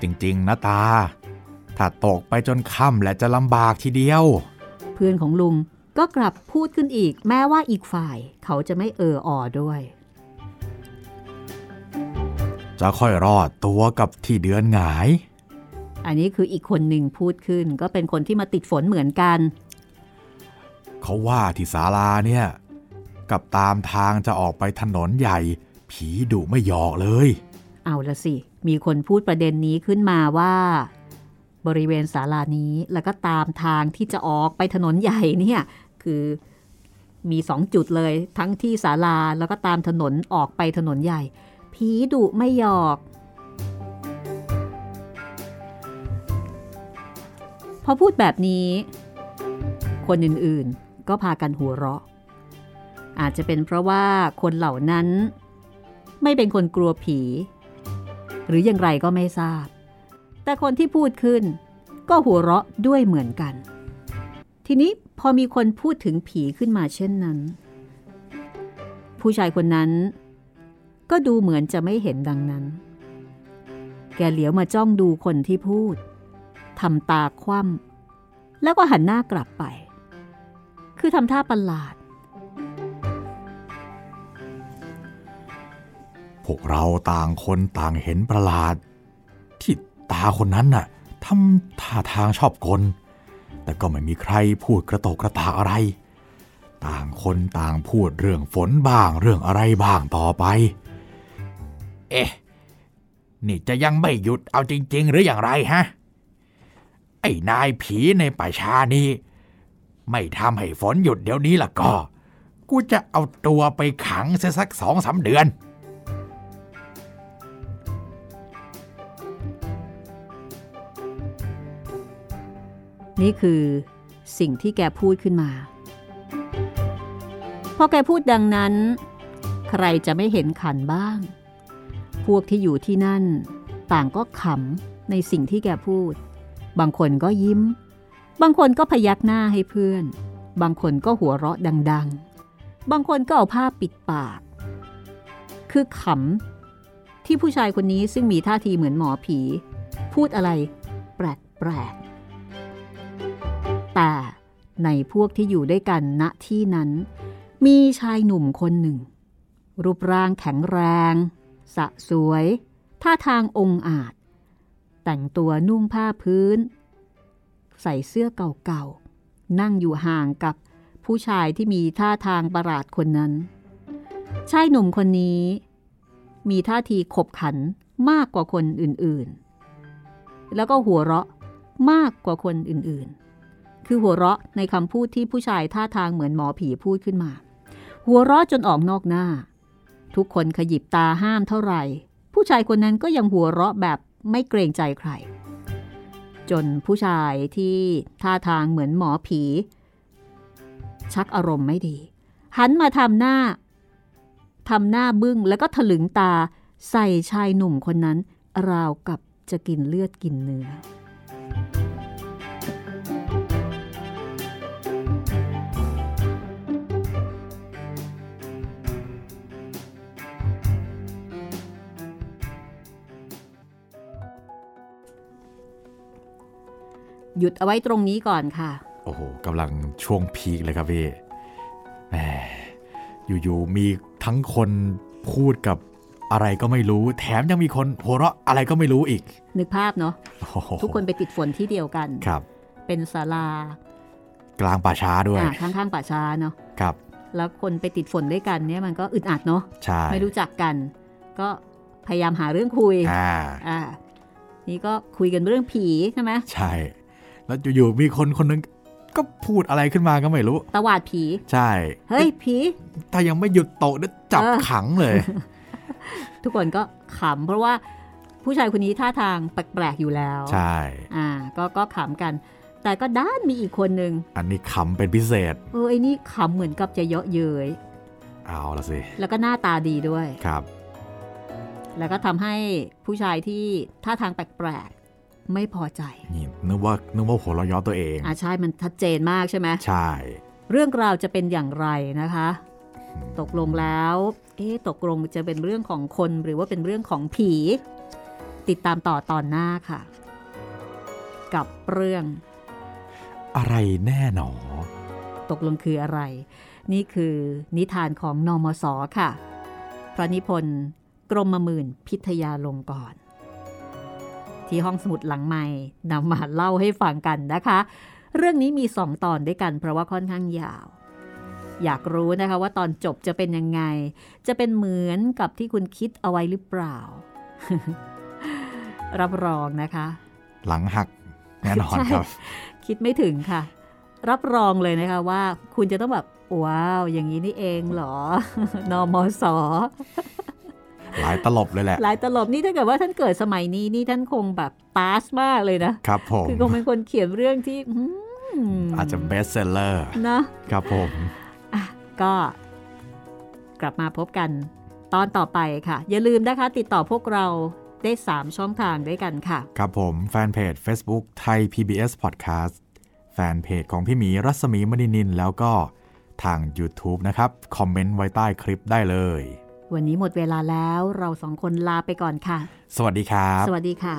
จริงๆนะตา ถ้าตกไปจนค่ำและจะลำบากทีเดียว เพื่อนของลุงก็กลับพูดขึ้นอีกแม้ว่าอีกฝ่ายเขาจะไม่เออออด้วย จะค่อยรอดตัวกับที่เดือนหงาย อันนี้คืออีกคนหนึ่งพูดขึ้น ก็เป็นคนที่มาติดฝนเหมือนกัน เขาว่าที่ศาลาเนี่ย กับตามทางจะออกไปถนนใหญ่ ผีดุไม่หยอกเลย เอาละสิ มีคนพูดประเด็นนี้ขึ้นมาว่า บริเวณศาลานี้แล้วก็ตามทางที่จะออกไปถนนใหญ่เนี่ยคือมีสองจุดเลย ทั้งที่ศาลาแล้วก็ตามถนนออกไปถนนใหญ่ ผีดุไม่หยอก พอพูดแบบนี้ คนอื่นๆก็พากันหัวเราะ อาจจะเป็นเพราะว่าคนเหล่านั้น ไม่เป็นคนกลัวผี หรืออย่างไรก็ไม่ทราบ แต่คนที่พูดขึ้น ก็หัวเราะด้วยเหมือนกัน ทีนี้พอมีคนพูดถึงผีขึ้นมาเช่นนั้น ผู้ชายคนนั้น ก็ดูเหมือนจะไม่เห็นดังนั้น แกเหลียวมาจ้องดูคนที่พูด ทำตาคว่ำแล้วก็หันหน้ากลับไป คือทำท่าประหลาด พวกเราต่างคนต่างเห็นประหลาด ที่ตาคนนั้นน่ะทำท่าทางชอบกล แต่ก็ไม่มีใครพูดกระโตกกระตาอะไร ต่างคนต่างพูดเรื่องฝนบ้างเรื่องอะไรบ้างต่อไป เอ๊ะ นี่จะยังไม่หยุดเอาจริง ๆ หรืออย่างไรฮะ ไอ้นายผีในป่าชานี้ ไม่ทำให้ฝนหยุดเดี๋ยวนี้ล่ะก็ กูจะเอาตัวไปขังเสียสักสองสาเดือน นี่คือสิ่งที่แกพูดขึ้นมาพอแกพูดดังนั้น ใครจะไม่เห็นขันบ้าง พวกที่อยู่ที่นั่น ต่างก็ขำในสิ่งที่แกพูด บางคนก็ยิ้ม บางคนก็พยักหน้าให้เพื่อน บางคนก็หัวเราะดัง ๆ บางคนก็เอาผ้าปิดปาก คือขำที่ผู้ชายคนนี้ซึ่งมีท่าทีเหมือนหมอผี พูดอะไรแปลกๆแต่ในพวกที่อยู่ด้วยกันณที่นั้น มีชายหนุ่มคนหนึ่ง รูปร่างแข็งแรง สะสวย ท่าทางองอาจ แต่งตัวนุ่งผ้าพื้น ใส่เสื้อเก่าๆ นั่งอยู่ห่างกับผู้ชายที่มีท่าทางประหลาดคนนั้น ชายหนุ่มคนนี้ มีท่าทีขบขันมากกว่าคนอื่นๆ แล้วก็หัวเราะมากกว่าคนอื่นๆ คือหัวเราะในคำพูดที่ผู้ชายท่าทางเหมือนหมอผีพูดขึ้นมา หัวเราะจนออกนอกหน้า ทุกคนขยิบตาห้ามเท่าไหร่ ผู้ชายคนนั้นก็ยังหัวเราะแบบ ไม่เกรงใจใคร จนผู้ชายที่ท่าทางเหมือนหมอผี ชักอารมณ์ไม่ดี หันมาทำหน้าทำหน้าบึ้งแล้วก็ถลึงตาใส่ชายหนุ่มคนนั้น ราวกับจะกินเลือดกินเนื้อ หยุดเอาไว้ตรงนี้ก่อนค่ะ โอ้โหกำลังช่วงพีคเลยครับพี่แหมอยู่ๆมีทั้งคนพูดกับอะไรก็ไม่รู้ แถมยังมีคนหัวเราะอะไรก็ไม่รู้อีก นึกภาพเนาะโอ้โหทุกคนไปติดฝนที่เดียวกันครับ เป็นศาลากลางป่าช้าด้วยอ่าข้างๆป่าช้าเนาะครับ แล้วคนไปติดฝนด้วยกันเนี่ยมันก็อึดอัดเนาะใช่ไม่รู้จักกัน ก็พยายามหาเรื่องคุยอ่าอ่านี่ก็คุยกันเรื่องผีใช่ไหมใช่ แล้วอยู่ๆมีคนคนนึงก็พูดอะไรขึ้นมาก็ไม่รู้ตวาดผี ใช่ เฮ้ยผี ถ้ายังไม่หยุดโตะเนี่ยจับเออขังเลย ทุกคนก็ขำเพราะว่าผู้ชายคนนี้ท่าทางแปลกๆอยู่แล้ว ใช่ อ่า ก็ก็ขำกัน แต่ก็ด้านมีอีกคนหนึ่งอันนี้ขำเป็นพิเศษ เออไอ้นี่ขำเหมือนกับจะเยาะเย้ย เอาละสิ แล้วก็หน้าตาดีด้วย ครับ แล้วก็ทำให้ผู้ชายที่ท่าทางแปลกๆ ไม่พอใจ นี่นึกว่านึกว่าหัวเราะเย้อตัวเองอ่าใช่มันชัดเจนมากใช่ไหมใช่ เรื่องราวจะเป็นอย่างไรนะคะอืมตกลงแล้ว เอ๊ะตกลงจะเป็นเรื่องของคนหรือว่าเป็นเรื่องของผี ติดตามต่อตอนหน้าค่ะ กับเรื่อง อะไรแน่หนอ ตกลงคืออะไร นี่คือนิทานของนอมศค่ะ พระนิพนธ์กรมหมื่นพิทยาลงกรณ์ ที่ห้องสมุดหลังใหม่นำมาเล่าให้ฟังกันนะคะ เรื่องนี้มีสองตอนด้วยกันเพราะว่าค่อนข้างยาว อยากรู้นะคะว่าตอนจบจะเป็นยังไง จะเป็นเหมือนกับที่คุณคิดเอาไว้หรือเปล่า รับรองนะคะ หลังหักแน่นอนใช่ครับ คิดไม่ถึงค่ะ รับรองเลยนะคะว่า คุณจะต้องแบบว้าว อย่างนี้นี่เองเหรอนอมส หลายตลบเลยแหละ หลายตลบนี่ถ้าเกิดว่าท่านเกิดสมัยนี้นี่ท่านคงแบบปาสมากเลยนะครับผมคือคงเป็นคนเขียนเรื่องที่อืมอาจจะเบสเซลเลอร์นะครับผมอะก็กลับมาพบกันตอนต่อไปค่ะ อย่าลืมนะคะ ติดต่อพวกเราได้ 3 ช่องทางด้วยกันค่ะ ครับผม แฟนเพจ Facebook ไทย PBS Podcast แฟนเพจของพี่หมีรัศมีมณีนิน แล้วก็ทาง YouTube นะครับ คอมเมนต์ไว้ใต้คลิปได้เลย วันนี้หมดเวลาแล้วเราสองคนลาไปก่อนค่ะ สวัสดีครับ สวัสดีค่ะ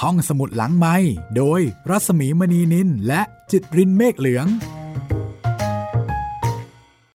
ห้องสมุดหลังไม้โดยรัศมีมณีนินและจิตรินเมฆเหลือง